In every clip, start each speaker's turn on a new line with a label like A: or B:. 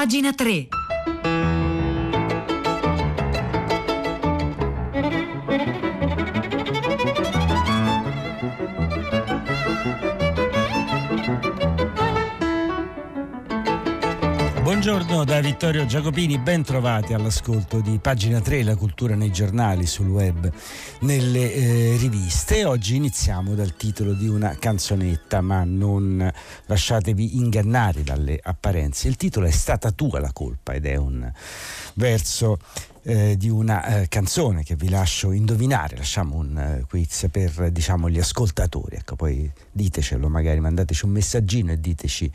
A: Pagina 3.
B: Buongiorno da Vittorio Giacopini, ben trovati all'ascolto di pagina 3, la cultura nei giornali, sul web, nelle eh, riviste. Oggi iniziamo dal titolo di una canzonetta, ma non lasciatevi ingannare dalle apparenze. Il titolo è Stata tua la colpa ed è un verso eh, di una eh, canzone che vi lascio indovinare, lasciamo un eh, quiz per diciamo, gli ascoltatori, ecco, poi ditecelo, magari mandateci un messaggino e diteci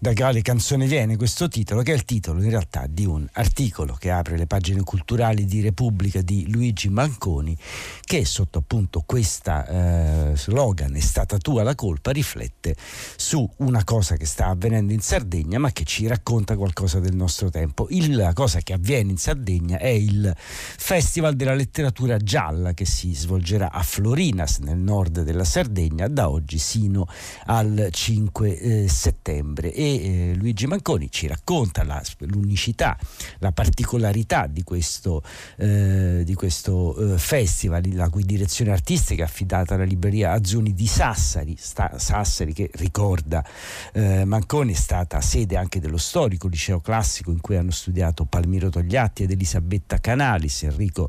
B: da quale canzone viene questo titolo, che è il titolo in realtà di un articolo che apre le pagine culturali di Repubblica di Luigi Manconi, che sotto appunto questa eh, slogan è stata tua la colpa, riflette su una cosa che sta avvenendo in Sardegna, ma che ci racconta qualcosa del nostro tempo. Il, la cosa che avviene in Sardegna è il Festival della letteratura gialla che si svolgerà a Florinas, nel nord della Sardegna, da oggi sino al 5 eh, settembre. E eh, Luigi Manconi ci racconta la, l'unicità, la particolarità di questo, eh, di questo eh, festival, la cui direzione artistica è affidata alla libreria Azzuni di Sassari, sta, Sassari che ricorda eh, Manconi è stata sede anche dello storico liceo classico in cui hanno studiato Palmiro Togliatti ed Elisabetta Canalis, Enrico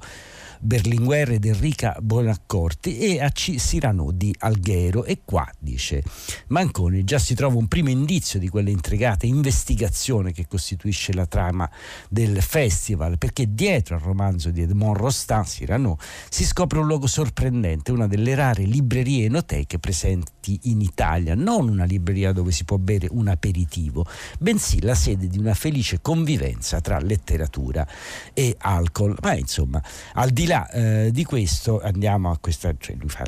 B: Berlinguer ed Enrica Bonaccorti e a Cyrano di Alghero e qua, dice Manconi, già si trova un primo indizio di quella intrigata investigazione che costituisce la trama del festival, perché dietro al romanzo di Edmond Rostand, Cyrano, si scopre un luogo sorprendente, una delle rare librerie enoteche presenti in Italia, non una libreria dove si può bere un aperitivo, bensì la sede di una felice convivenza tra letteratura e alcol. Ma insomma, al di là eh, di questo andiamo a questa, cioè lui fa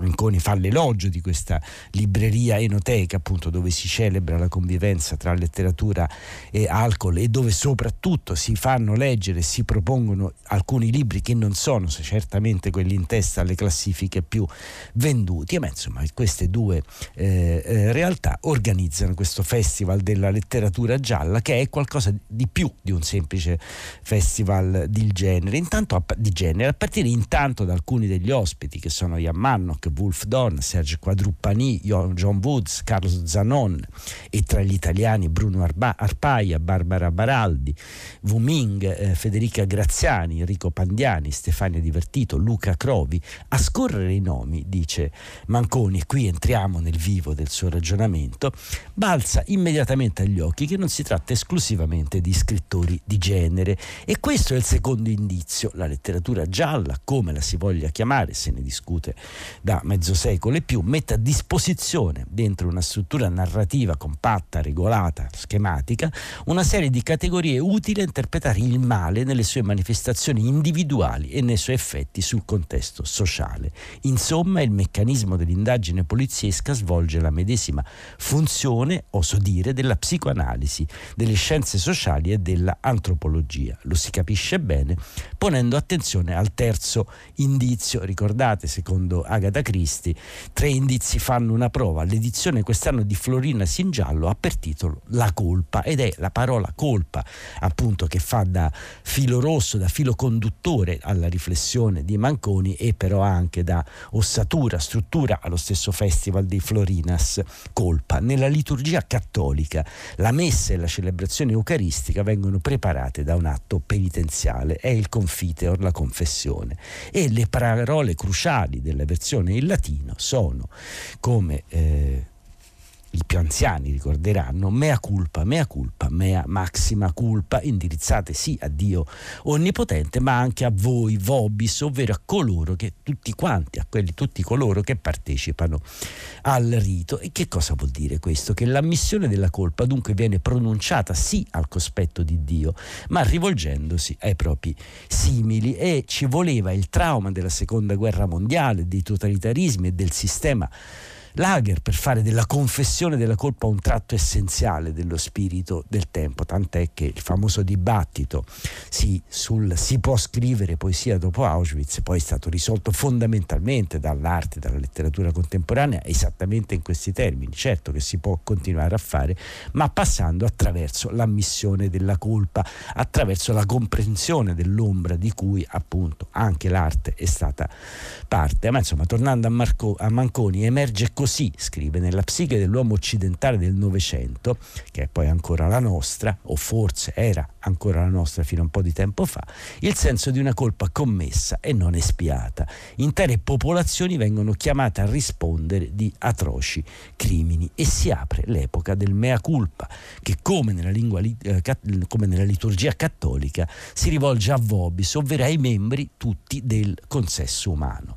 B: Anconi fa l'elogio di questa libreria enoteca appunto dove si celebra la convivenza tra letteratura e alcol e dove soprattutto si fanno leggere si propongono alcuni libri che non sono certamente quelli in testa alle classifiche più venduti. Ma insomma queste due eh, eh, realtà organizzano questo festival della letteratura gialla che è qualcosa di più di un semplice festival di genere. Intanto di genere a partire intanto da alcuni degli ospiti che sono Ian Mannock Wolf Don, Serge Quadruppani, John Woods, Carlos Zanon e tra gli italiani Bruno Arba- Arpaia, Barbara Baraldi, Wu Ming, eh, Federica Graziani, Enrico Pandiani, Stefania Divertito, Luca Crovi. A scorrere i nomi, dice Manconi, e qui entriamo nel vivo del suo ragionamento, balza immediatamente agli occhi che non si tratta esclusivamente di scrittori di genere e questo è il secondo indizio. La letteratura gialla, come la si voglia chiamare, se ne discute da mezzo secolo e più, mette a disposizione dentro una struttura narrativa compatta, regolata, schematica, una serie di categorie utili a interpretare il male nelle sue manifestazioni individuali e nei suoi effetti sul contesto sociale. Insomma, il meccanismo dell'indagine poliziesca svolge la medesima funzione, oso dire, della psicoanalisi, delle scienze sociali e della antropologia. Lo si capisce bene ponendo attenzione al terzo indizio. Ricordate, secondo Agatha Agatha Christie, tre indizi fanno una prova. L'edizione quest'anno di Florina Singiallo ha per titolo La colpa ed è la parola colpa appunto che fa da filo rosso, da filo conduttore alla riflessione di Manconi e però anche da ossatura, struttura allo stesso Festival di Florinas colpa. Nella liturgia cattolica la messa e la celebrazione eucaristica vengono preparate da un atto penitenziale, è il confiteor, la confessione e le parole cruciali della versione in latino sono come eh, i più anziani ricorderanno, mea culpa, mea culpa, mea maxima culpa, indirizzate sì a Dio onnipotente, ma anche a voi, vobis, ovvero a coloro che, tutti quanti, a quelli, tutti coloro che partecipano al rito. E che cosa vuol dire questo? Che l'ammissione della colpa dunque viene pronunciata sì al cospetto di Dio, ma rivolgendosi ai propri simili e ci voleva il trauma della seconda guerra mondiale, dei totalitarismi e del sistema Lager per fare della confessione della colpa un tratto essenziale dello spirito del tempo, tant'è che il famoso dibattito si, sul si può scrivere poesia dopo Auschwitz poi è stato risolto fondamentalmente dall'arte, dalla letteratura contemporanea esattamente in questi termini. Certo che si può continuare a fare, ma passando attraverso l'ammissione della colpa, attraverso la comprensione dell'ombra di cui appunto anche l'arte è stata parte. Ma insomma, tornando a, Marco, a Manconi, emerge così, scrive, nella psiche dell'uomo occidentale del Novecento, che è poi ancora la nostra, o forse era ancora la nostra fino a un po' di tempo fa, il senso di una colpa commessa e non espiata. Intere popolazioni vengono chiamate a rispondere di atroci crimini e si apre l'epoca del mea culpa, che come nella, lingua, eh, come nella liturgia cattolica si rivolge a vobis, ovvero ai membri tutti del consesso umano.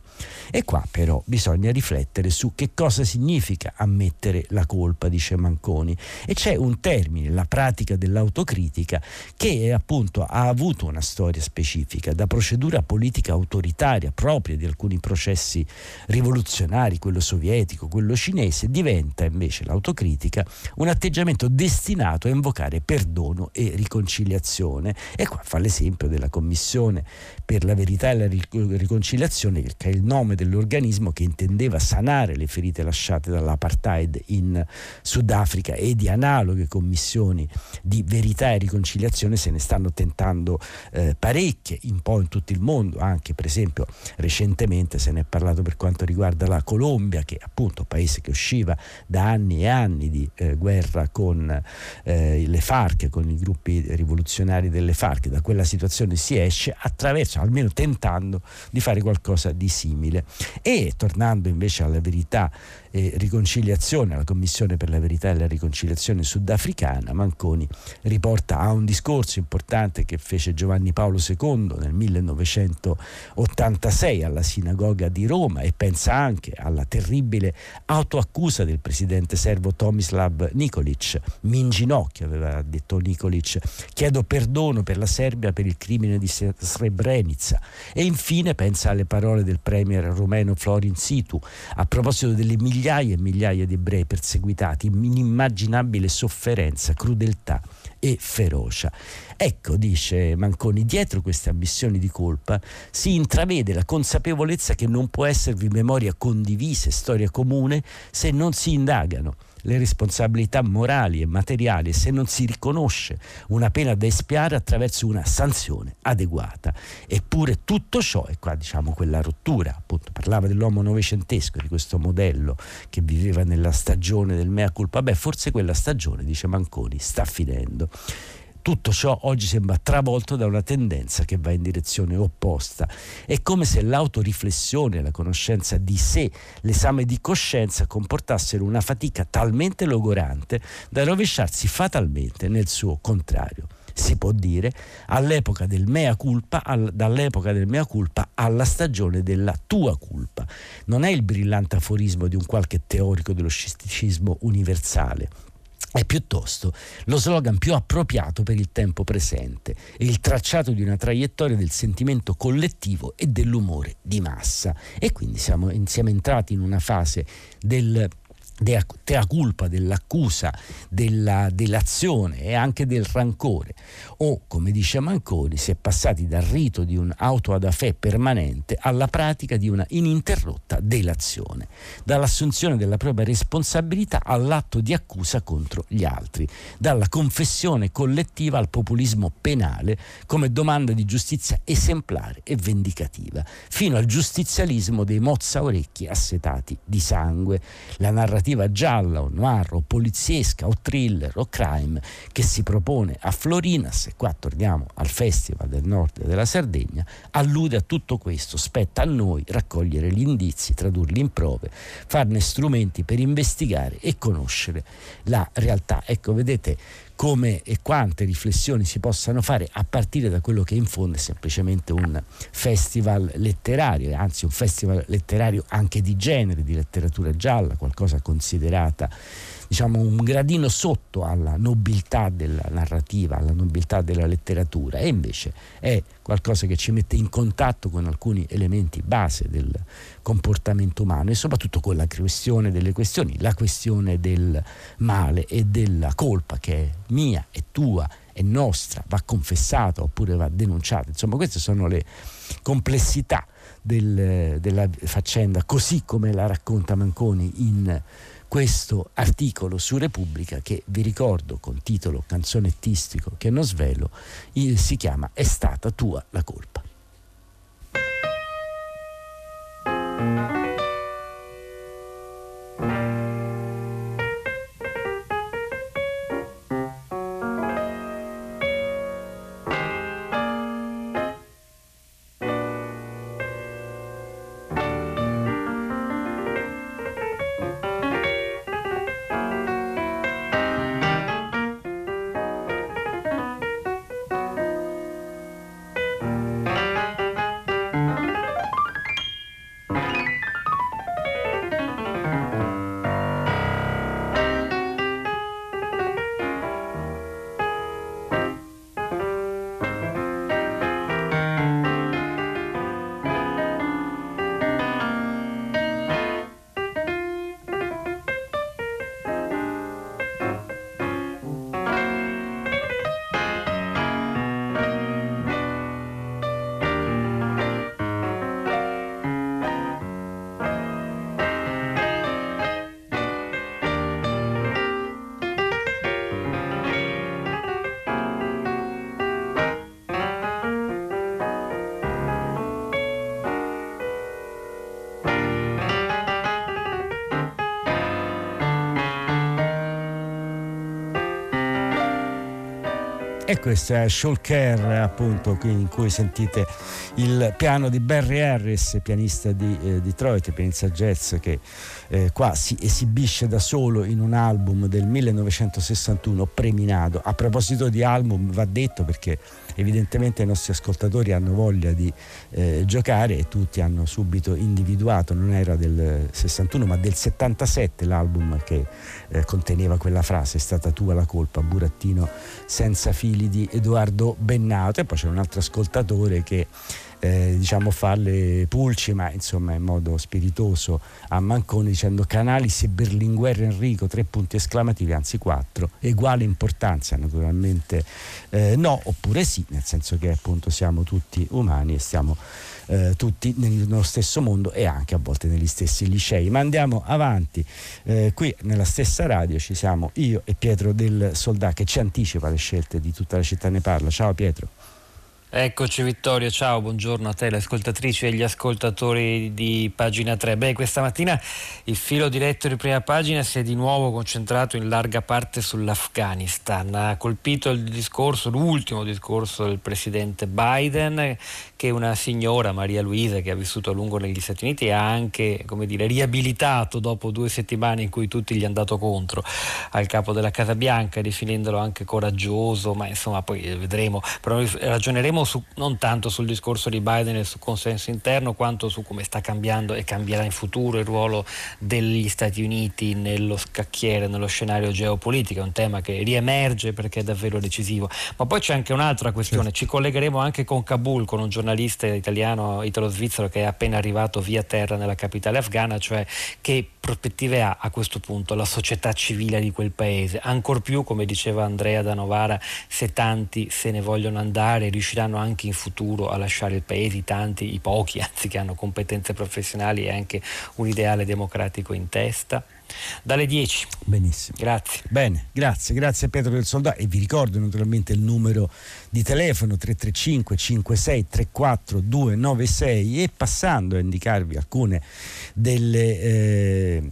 B: E qua però bisogna riflettere su che cosa significa ammettere la colpa, dice Manconi. E c'è un termine, la pratica dell'autocritica, che appunto ha avuto una storia specifica, da procedura politica autoritaria propria di alcuni processi rivoluzionari, quello sovietico, quello cinese, diventa invece l'autocritica un atteggiamento destinato a invocare perdono e riconciliazione. E qua fa l'esempio della Commissione per la verità e la riconciliazione, che è il nome dell'organismo che intendeva sanare le ferite lasciate dall'apartheid in Sudafrica e di analoghe commissioni di verità e riconciliazione se ne stanno tentando eh, parecchie un po' in tutto il mondo, anche per esempio recentemente se ne è parlato per quanto riguarda la Colombia, che è appunto paese che usciva da anni e anni di eh, guerra con eh, le FARC, con i gruppi rivoluzionari delle FARC, da quella situazione si esce attraverso, almeno tentando di fare qualcosa di simile. E tornando invece alla verità e riconciliazione, alla Commissione per la verità e la riconciliazione sudafricana, Manconi riporta a un discorso importante che fece Giovanni Paolo II nel 1986 alla sinagoga di Roma e pensa anche alla terribile autoaccusa del presidente serbo Tomislav Nikolic. Mi inginocchio, aveva detto Nikolic, chiedo perdono per la Serbia per il crimine di Srebrenica. E infine pensa alle parole del premier rumeno Florin Situ a proposito delle migliaia e migliaia di ebrei perseguitati in inimmaginabile sofferenza, crudeltà e ferocia. Ecco, dice Manconi, dietro queste ammissioni di colpa si intravede la consapevolezza che non può esservi memoria condivisa e storia comune se non si indagano le responsabilità morali e materiali se non si riconosce una pena da espiare attraverso una sanzione adeguata. Eppure tutto ciò, e qua diciamo quella rottura, appunto parlava dell'uomo novecentesco, di questo modello che viveva nella stagione del mea culpa, beh forse quella stagione, dice Manconi, sta finendo. Tutto ciò oggi sembra travolto da una tendenza che va in direzione opposta. È come se l'autoriflessione, la conoscenza di sé, l'esame di coscienza comportassero una fatica talmente logorante da rovesciarsi fatalmente nel suo contrario si può dire, all'epoca del mea culpa, al, dall'epoca del mea culpa alla stagione della tua culpa. Non è il brillante aforismo di un qualche teorico dello scisticismo universale, è piuttosto lo slogan più appropriato per il tempo presente il tracciato di una traiettoria del sentimento collettivo e dell'umore di massa. E quindi siamo, siamo entrati in una fase del dea culpa, dell'accusa, della delazione e anche del rancore. O, come dice Manconi, si è passati dal rito di un auto ad affè permanente alla pratica di una ininterrotta delazione, dall'assunzione della propria responsabilità all'atto di accusa contro gli altri, dalla confessione collettiva al populismo penale come domanda di giustizia esemplare e vendicativa, fino al giustizialismo dei mozza orecchi assetati di sangue. La narrativa narrativa gialla o noir o poliziesca o thriller o crime che si propone a Florinas, e qua torniamo al Festival del Nord della Sardegna, allude a tutto questo, spetta a noi raccogliere gli indizi, tradurli in prove, farne strumenti per investigare e conoscere la realtà. Ecco, vedete come e quante riflessioni si possano fare a partire da quello che in fondo è semplicemente un festival letterario, anzi un festival letterario anche di genere, di letteratura gialla, qualcosa considerata diciamo, un gradino sotto alla nobiltà della narrativa, alla nobiltà della letteratura e invece è qualcosa che ci mette in contatto con alcuni elementi base del comportamento umano e soprattutto con la questione delle questioni, la questione del male e della colpa che è mia, è tua, è nostra, va confessata oppure va denunciata. Insomma, queste sono le complessità del, della faccenda, così come la racconta Manconi in questo articolo su Repubblica che vi ricordo con titolo canzonettistico che non svelo, si chiama È stata tua la colpa. E questo è Shulker, appunto, in cui sentite il piano di Barry Harris, pianista di eh, Detroit, pianista jazz che eh, qua si esibisce da solo in un album del 1961 preminato. A proposito di album va detto perché evidentemente i nostri ascoltatori hanno voglia di eh, giocare e tutti hanno subito individuato, non era del 61 ma del 77 l'album che eh, conteneva quella frase, è stata tua la colpa, burattino senza fili di Edoardo Bennato. E poi c'è un altro ascoltatore che eh, diciamo farle pulci ma insomma in modo spiritoso a Manconi dicendo Canalis e Berlinguer Enrico tre punti esclamativi anzi quattro uguale importanza naturalmente eh, no oppure sì nel senso che appunto siamo tutti umani e stiamo eh, tutti nello stesso mondo e anche a volte negli stessi licei. Ma andiamo avanti eh, qui nella stessa radio ci siamo io e Pietro del Soldà che ci anticipa le scelte di tutta la città ne parla. Ciao Pietro
A: Eccoci Vittorio, ciao, buongiorno a te, le ascoltatrici e gli ascoltatori di pagina 3. Beh, questa mattina il filo diretto di prima pagina si è di nuovo concentrato in larga parte sull'Afghanistan. Ha colpito il discorso, l'ultimo discorso del presidente Biden, che una signora, Maria Luisa, che ha vissuto a lungo negli Stati Uniti, ha anche, come dire, riabilitato dopo due settimane in cui tutti gli hanno dato contro al capo della Casa Bianca, definendolo anche coraggioso, ma insomma poi vedremo, però ragioneremo su, non tanto sul discorso di Biden e sul consenso interno quanto su come sta cambiando e cambierà in futuro il ruolo degli Stati Uniti nello scacchiere, nello scenario geopolitico, è un tema che riemerge perché è davvero decisivo. Ma poi c'è anche un'altra questione, ci collegheremo anche con Kabul, con un giornalista italiano, italo-svizzero che è appena arrivato via terra nella capitale afghana, cioè che prospettive ha a questo punto la società civile di quel paese, ancor più come diceva Andrea da Novara, se tanti se ne vogliono andare riusciranno anche in futuro a lasciare il paese, i tanti, i pochi, anzi che hanno competenze professionali e anche un ideale democratico in testa. Dalle 10.
B: Benissimo.
A: Grazie.
B: Bene, grazie, grazie Pietro del Soldato e vi ricordo naturalmente il numero di telefono 335 56 34 296 e passando a indicarvi alcune delle... Eh,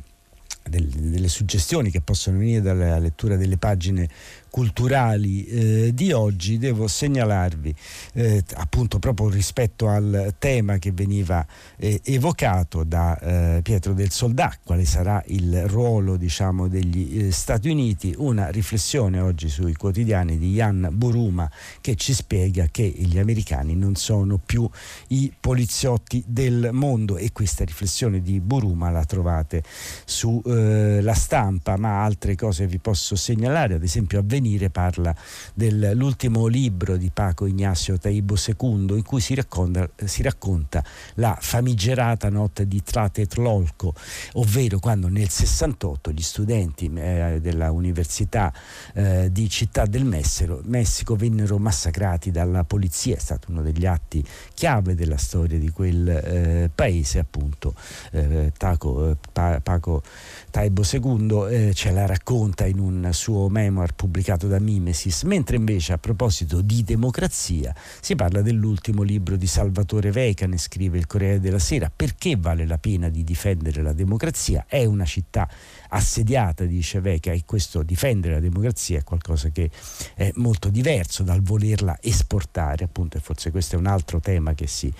B: delle, delle, suggestioni che possono venire dalla lettura delle pagine culturali eh, di oggi, devo segnalarvi eh, appunto proprio rispetto al tema che veniva eh, evocato da eh, Pietro del Soldà, quale sarà il ruolo diciamo, degli eh, Stati Uniti, una riflessione oggi sui quotidiani di Jan Buruma che ci spiega che gli americani non sono più i poliziotti del mondo e questa riflessione di Buruma la trovate sulla eh, stampa, ma altre cose vi posso segnalare, ad esempio Avvenire parla dell'ultimo libro di Paco Ignacio Taibo II in cui si racconta, si racconta la famigerata notte di Tlatelolco, ovvero quando nel 68 gli studenti eh, della Università eh, di Città del Messero, Messico vennero massacrati dalla polizia, è stato uno degli atti chiave della storia di quel eh, paese, appunto eh, Taco, eh, pa, Paco Taibo II eh, ce la racconta in un suo memoir pubblicato da Mimesis, mentre invece a proposito di democrazia si parla dell'ultimo libro di Salvatore Veca, ne scrive il Corriere della Sera, perché vale la pena di difendere la democrazia? È una città assediata, dice Veca, e questo difendere la democrazia è qualcosa che è molto diverso dal volerla esportare, appunto, e forse questo è un altro tema che si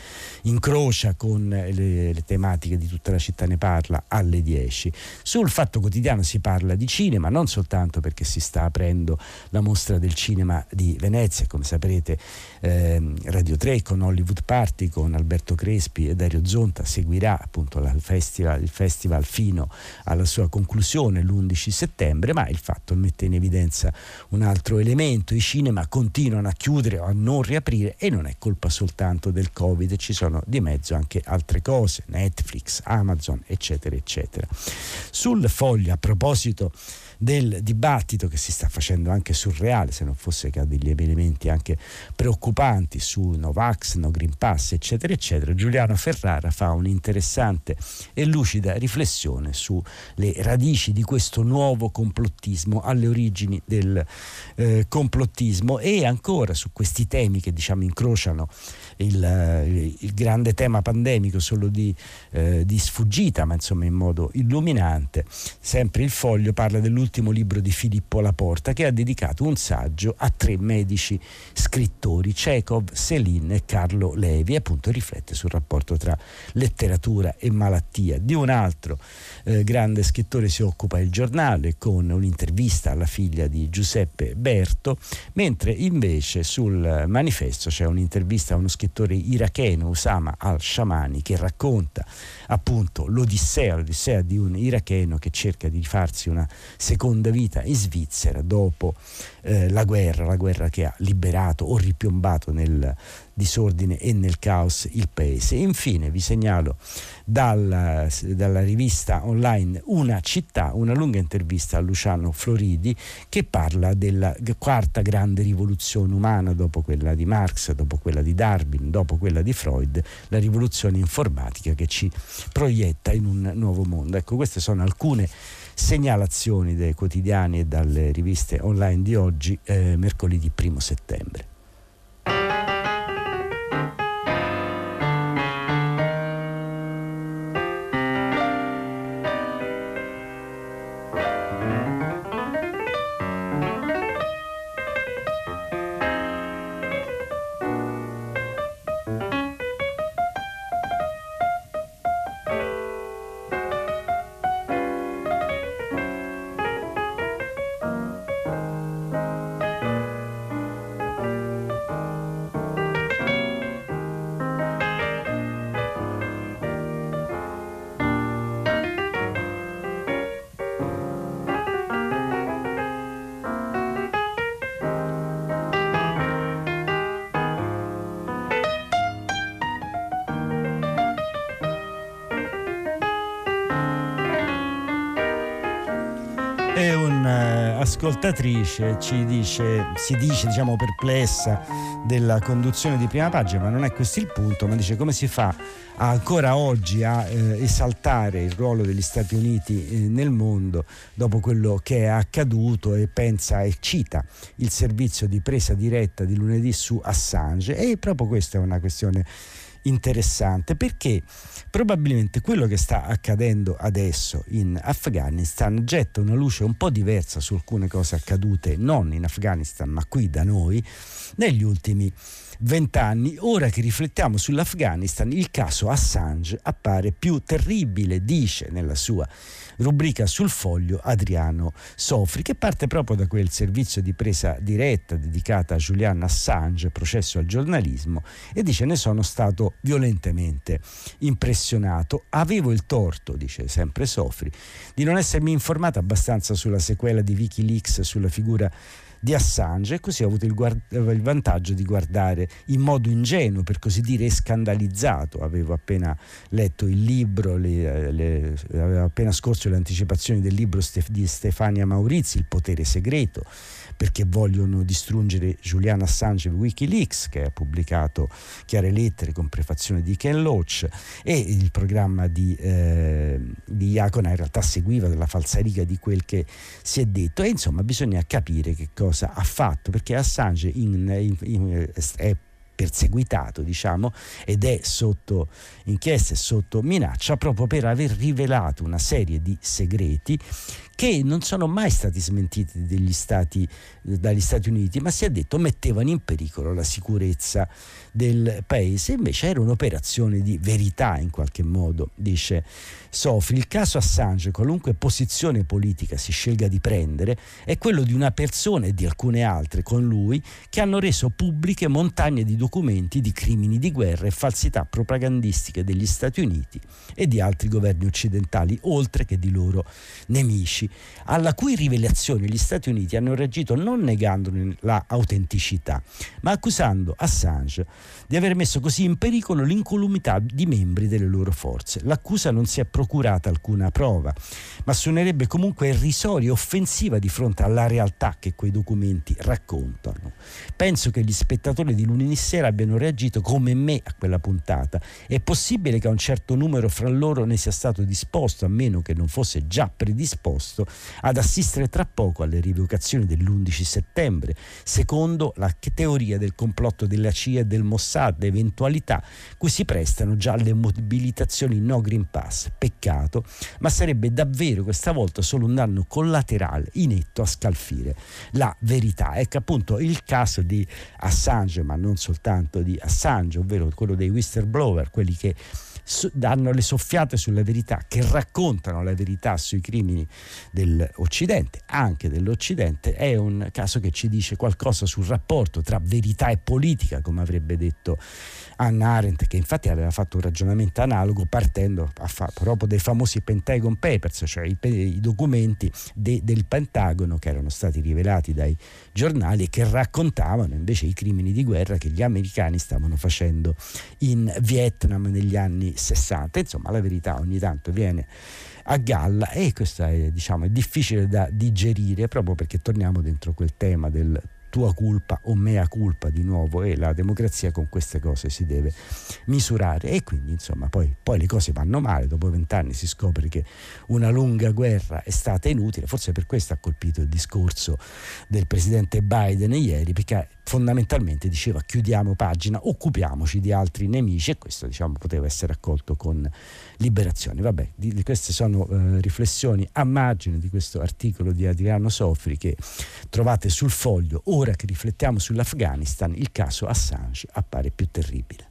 B: incrocia con le, le tematiche di tutta la città ne parla alle 10. Sul Fatto Quotidiano si parla di cinema, non soltanto perché si sta aprendo la mostra del cinema di Venezia, come saprete eh, Radio 3 con Hollywood Party, con Alberto Crespi e Dario Zonta seguirà appunto festival, il festival fino alla sua conclusione conclusione l'11 settembre, ma il fatto mette in evidenza un altro elemento, i cinema continuano a chiudere o a non riaprire e non è colpa soltanto del Covid, ci sono di mezzo anche altre cose, Netflix, Amazon, eccetera, eccetera. Sul foglio, a proposito del dibattito che si sta facendo anche surreale, se non fosse che ha degli elementi anche preoccupanti su Novax, No Green Pass, eccetera, eccetera, Giuliano Ferrara fa un'interessante e lucida riflessione sulle radici di questo nuovo complottismo, alle origini del eh, complottismo e ancora su questi temi che diciamo incrociano il, eh, il grande tema pandemico solo di, eh, di sfuggita, ma insomma in modo illuminante. Sempre il foglio parla dell'ultimo l'ultimo libro di Filippo Laporta che ha dedicato un saggio a tre medici scrittori, Chekhov, Céline e Carlo Levi, e appunto riflette sul rapporto tra letteratura e malattia. Di un altro eh, grande scrittore si occupa il giornale con un'intervista alla figlia di Giuseppe Berto, mentre invece sul manifesto c'è un'intervista a uno scrittore iracheno, Usama al-Shamani, che racconta appunto l'odissea, l'odissea di un iracheno che cerca di farsi una seconda vita in Svizzera dopo eh, la guerra, la guerra che ha liberato o ripiombato nel disordine e nel caos il paese. E infine vi segnalo dalla, dalla, rivista online Una città, una lunga intervista a Luciano Floridi che parla della quarta grande rivoluzione umana dopo quella di Marx, dopo quella di Darwin, dopo quella di Freud, la rivoluzione informatica che ci proietta in un nuovo mondo. Ecco, queste sono alcune segnalazioni dai quotidiani e dalle riviste online di oggi, eh, mercoledì 1 settembre. Ascoltatrice ci dice, si dice diciamo perplessa della conduzione di prima pagina, ma non è questo il punto, ma dice come si fa ancora oggi a eh, esaltare il ruolo degli Stati Uniti eh, nel mondo dopo quello che è accaduto? E pensa e cita il servizio di presa diretta di lunedì su Assange. E proprio questa è una questione interessante perché probabilmente quello che sta accadendo adesso in Afghanistan getta una luce un po' diversa su alcune cose accadute non in Afghanistan ma qui da noi negli ultimi vent'anni. Ora che riflettiamo sull'Afghanistan, il caso Assange appare più terribile, dice nella sua rubrica sul foglio Adriano Sofri, che parte proprio da quel servizio di presa diretta dedicata a Julian Assange, processo al giornalismo, e dice ne sono stato violentemente impressionato. Avevo il torto, dice sempre Sofri, di non essermi informato abbastanza sulla sequela di Wikileaks, sulla figura di Assange e così ho avuto il, guard- il, vantaggio di guardare in modo ingenuo, per così dire, scandalizzato. Avevo appena letto il libro, le, le, avevo appena scorso le anticipazioni del libro di Stefania Maurizi, Il potere segreto perché vogliono distruggere Julian Assange Wikileaks che ha pubblicato chiare lettere con prefazione di Ken Loach e il programma di, eh, di Iacona in realtà seguiva della falsariga di quel che si è detto. E insomma bisogna capire che cosa ha fatto perché Assange in, in, in, è perseguitato, diciamo, ed è sotto inchiesta e sotto minaccia proprio per aver rivelato una serie di segreti che non sono mai stati smentiti stati, dagli Stati Uniti, ma si è detto mettevano in pericolo la sicurezza del paese. Invece era un'operazione di verità in qualche modo, dice Sofri. Il caso Assange, qualunque posizione politica si scelga di prendere, è quello di una persona e di alcune altre con lui che hanno reso pubbliche montagne di documenti di crimini di guerra e falsità propagandistiche degli Stati Uniti e di altri governi occidentali, oltre che di loro nemici alla cui rivelazione gli Stati Uniti hanno reagito non negandone la autenticità, ma accusando Assange di aver messo così in pericolo l'incolumità di membri delle loro forze. L'accusa non si è procurata alcuna prova, ma suonerebbe comunque irrisoria e offensiva di fronte alla realtà che quei documenti raccontano. Penso che gli spettatori di lunedì sera abbiano reagito come me a quella puntata. È possibile che un certo numero fra loro ne sia stato disposto, a meno che non fosse già predisposto, disposto ad assistere tra poco alle rievocazioni dell'11 settembre, secondo la teoria del complotto della CIA e del Mossad, eventualità cui si prestano già le mobilitazioni no Green Pass. Peccato, ma sarebbe davvero questa volta solo un danno collaterale inetto a scalfire la verità. Ecco appunto il caso di Assange, ma non soltanto di Assange, ovvero quello dei whistleblower, quelli che danno le soffiate sulla verità, che raccontano la verità sui crimini dell'Occidente, anche dell'Occidente, è un caso che ci dice qualcosa sul rapporto tra verità e politica, come avrebbe detto Anna Arendt, che infatti aveva fatto un ragionamento analogo partendo fa- proprio dai famosi Pentagon Papers, cioè i, i documenti de- del Pentagono che erano stati rivelati dai giornali e che raccontavano invece i crimini di guerra che gli americani stavano facendo in Vietnam negli anni 60. Insomma, la verità ogni tanto viene a galla e questo è, diciamo, è difficile da digerire proprio perché torniamo dentro quel tema del tua colpa o mea colpa di nuovo e la democrazia con queste cose si deve misurare. E quindi insomma poi, poi le cose vanno male, dopo vent'anni si scopre che una lunga guerra è stata inutile, forse per questo ha colpito il discorso del presidente Biden ieri perché fondamentalmente diceva chiudiamo pagina, occupiamoci di altri nemici e questo diciamo poteva essere accolto con liberazione. Vabbè, di, di queste sono eh, riflessioni a margine di questo articolo di Adriano Sofri che trovate sul foglio. Ora che riflettiamo sull'Afghanistan, il caso Assange appare più terribile.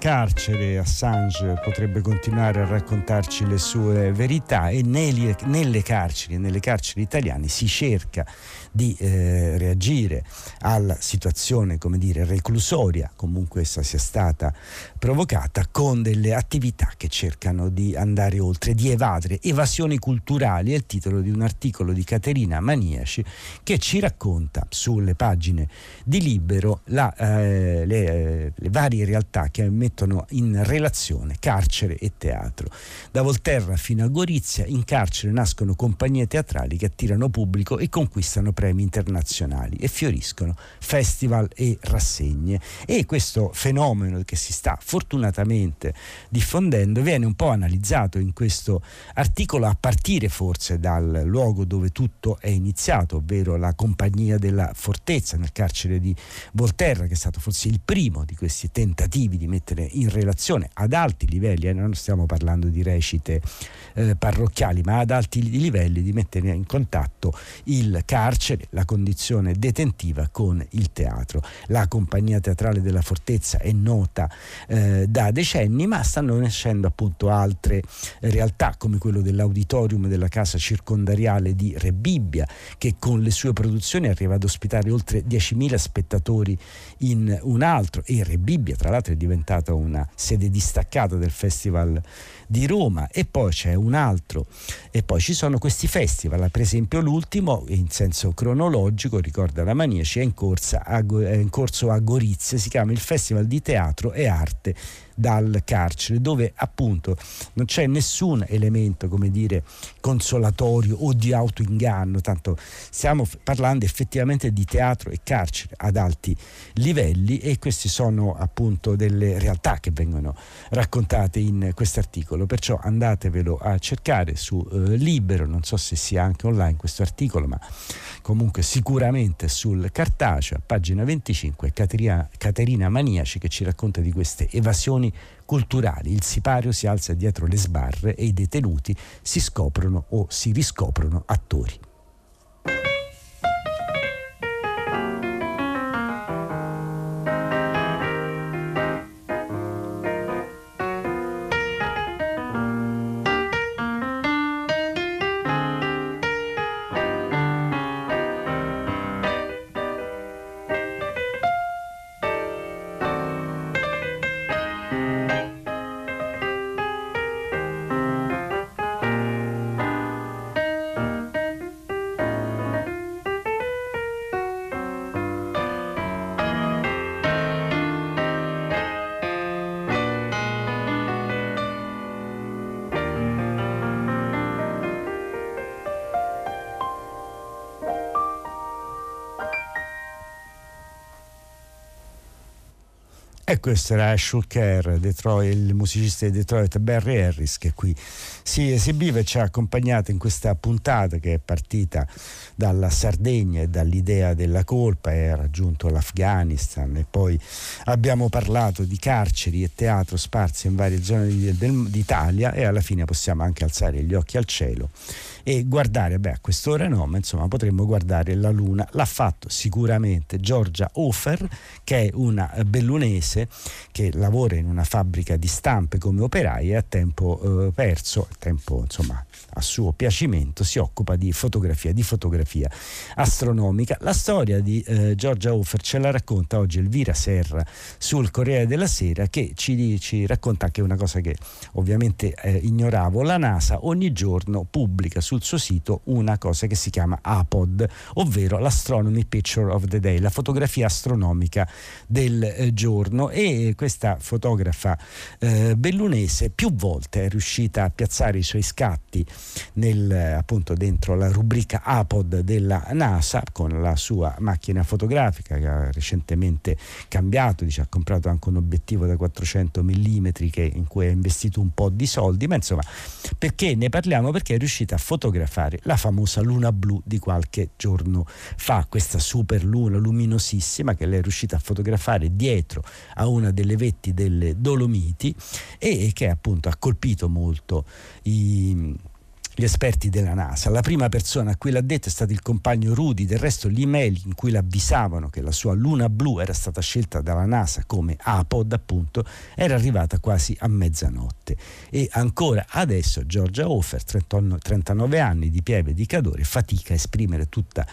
B: Carcere Assange potrebbe continuare a raccontarci le sue verità e nelle, nelle carceri, nelle carceri italiane si cerca di eh, reagire alla situazione, come dire, reclusoria, comunque essa sia stata provocata, con delle attività che cercano di andare oltre, di evadere. Evasioni culturali è il titolo di un articolo di Caterina Maniaci che ci racconta sulle pagine di Libero la, eh, le, eh, le varie realtà che mettono in relazione carcere e teatro. Da Volterra fino a Gorizia, in carcere nascono compagnie teatrali che attirano pubblico e conquistano premi internazionali e fioriscono festival e rassegne. E questo fenomeno che si sta fortunatamente diffondendo viene un po' analizzato in questo articolo a partire forse dal luogo dove tutto è iniziato, ovvero la compagnia della fortezza nel carcere di Volterra, che è stato forse il primo di questi tentativi di mettere in relazione ad alti livelli, eh, non stiamo parlando di recite eh, parrocchiali, ma ad alti livelli di mettere in contatto il carcere, la condizione detentiva con il teatro. La compagnia teatrale della Fortezza è nota eh, da decenni, ma stanno nascendo appunto altre realtà come quello dell'auditorium della casa circondariale di Rebibbia, che con le sue produzioni arriva ad ospitare oltre 10.000 spettatori in un altro. E Rebibbia tra l'altro è diventata una sede distaccata del Festival di Roma. E poi c'è un altro e poi ci sono questi festival, per esempio l'ultimo in senso cronologico, ricorda la Maniaci, è in, corsa, è in corso a Gorizia, si chiama il Festival di Teatro e Arte dal carcere, dove appunto non c'è nessun elemento, come dire, consolatorio o di autoinganno, tanto stiamo parlando effettivamente di teatro e carcere ad alti livelli e queste sono appunto delle realtà che vengono raccontate in questo articolo, perciò andatevelo a cercare su eh, Libero, non so se sia anche online questo articolo, ma comunque sicuramente sul cartaceo, a pagina 25, Caterina, Caterina Maniaci che ci racconta di queste evasioni culturali. Il sipario si alza dietro le sbarre e i detenuti si scoprono o si riscoprono attori. E questo era Ashul Kerr, il musicista di Detroit Barry Harris, che qui si esibiva e ci ha accompagnato in questa puntata che è partita dalla Sardegna e dall'idea della colpa e ha raggiunto l'Afghanistan e poi abbiamo parlato di carceri e teatro sparsi in varie zone d'Italia e alla fine possiamo anche alzare gli occhi al cielo e guardare, beh a quest'ora no, ma insomma potremmo guardare la luna. L'ha fatto sicuramente Giorgia Hofer, che è una bellunese che lavora in una fabbrica di stampe come operaia a tempo eh, perso, a tempo insomma a suo piacimento, si occupa di fotografia, di fotografia astronomica. La storia di eh, Giorgia Hofer ce la racconta oggi Elvira Serra sul Corriere della Sera che ci, ci racconta anche una cosa che ovviamente eh, ignoravo. La NASA ogni giorno pubblica sul suo sito una cosa che si chiama APOD, ovvero l'Astronomy Picture of the Day, la fotografia astronomica del eh, giorno e questa fotografa eh, bellunese più volte è riuscita a piazzare i suoi scatti nel, appunto dentro la rubrica APOD della NASA con la sua macchina fotografica che ha recentemente cambiato, dice, ha comprato anche un obiettivo da 400 mm che, in cui ha investito un po' di soldi, ma insomma perché ne parliamo? Perché è riuscita a fotografare la famosa luna blu di qualche giorno fa, questa super luna luminosissima che lei è riuscita a fotografare dietro a una delle vetti delle Dolomiti e che appunto ha colpito molto i gli esperti della NASA. La prima persona a cui l'ha detto è stato il compagno Rudy, del resto l'email in cui l'avvisavano che la sua luna blu era stata scelta dalla NASA come APOD appunto era arrivata quasi a mezzanotte e ancora adesso Giorgia Hofer, 39 anni di pieve di Cadore, fatica a esprimere tutta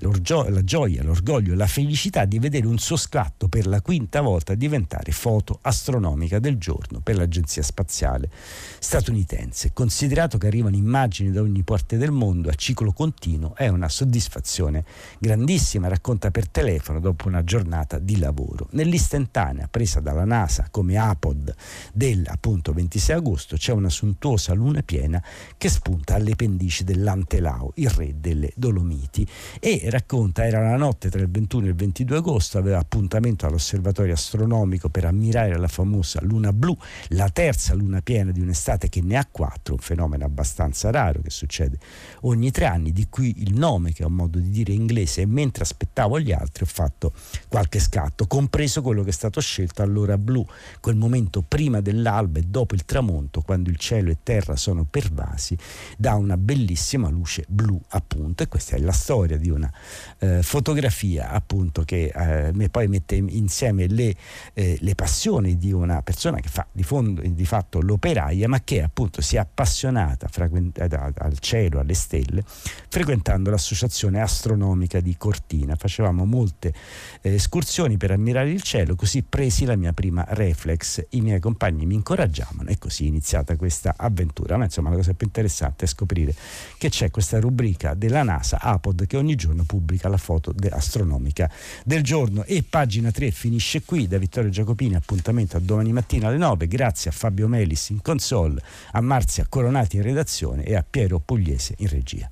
B: la gioia, l'orgoglio, la felicità di vedere un suo scatto per la quinta volta diventare foto astronomica del giorno per l'Agenzia Spaziale statunitense. Considerato che arrivano immagini da ogni parte del mondo a ciclo continuo, è una soddisfazione grandissima, racconta per telefono dopo una giornata di lavoro. Nell'istantanea presa dalla NASA come APOD del appunto 26 agosto c'è una sontuosa luna piena che spunta alle pendici dell'Antelao, il re delle Dolomiti e racconta era la notte tra il 21 e il 22 agosto, aveva appuntamento all'osservatorio astronomico per ammirare la famosa luna blu, la terza luna piena di un'estate che ne ha quattro, un fenomeno abbastanza raro che succede ogni tre anni, di cui il nome che ho modo di dire inglese e mentre aspettavo gli altri ho fatto qualche scatto, compreso quello che è stato scelto all'ora blu, quel momento prima dell'alba e dopo il tramonto, quando il cielo e terra sono pervasi da una bellissima luce blu appunto e questa è la storia di una eh, fotografia appunto che eh, poi mette insieme le, eh, le, passioni di una persona che fa di, fondo, di fatto l'operaia ma che appunto si è appassionata al cielo, alle stelle frequentando l'associazione astronomica di Cortina. Facevamo molte eh, escursioni per ammirare il cielo così presi la mia prima reflex. I miei compagni mi incoraggiavano e così è iniziata questa avventura. Ma insomma la cosa più interessante è scoprire che c'è questa rubrica della NASA APOD che ogni giorno pubblica la foto de- astronomica del giorno. E pagina 3 finisce qui. Da Vittorio Giacopini appuntamento a domani mattina alle 9 grazie a Fabio Melis in console a Marzia Coronati in redazione e a Piero Pugliese in regia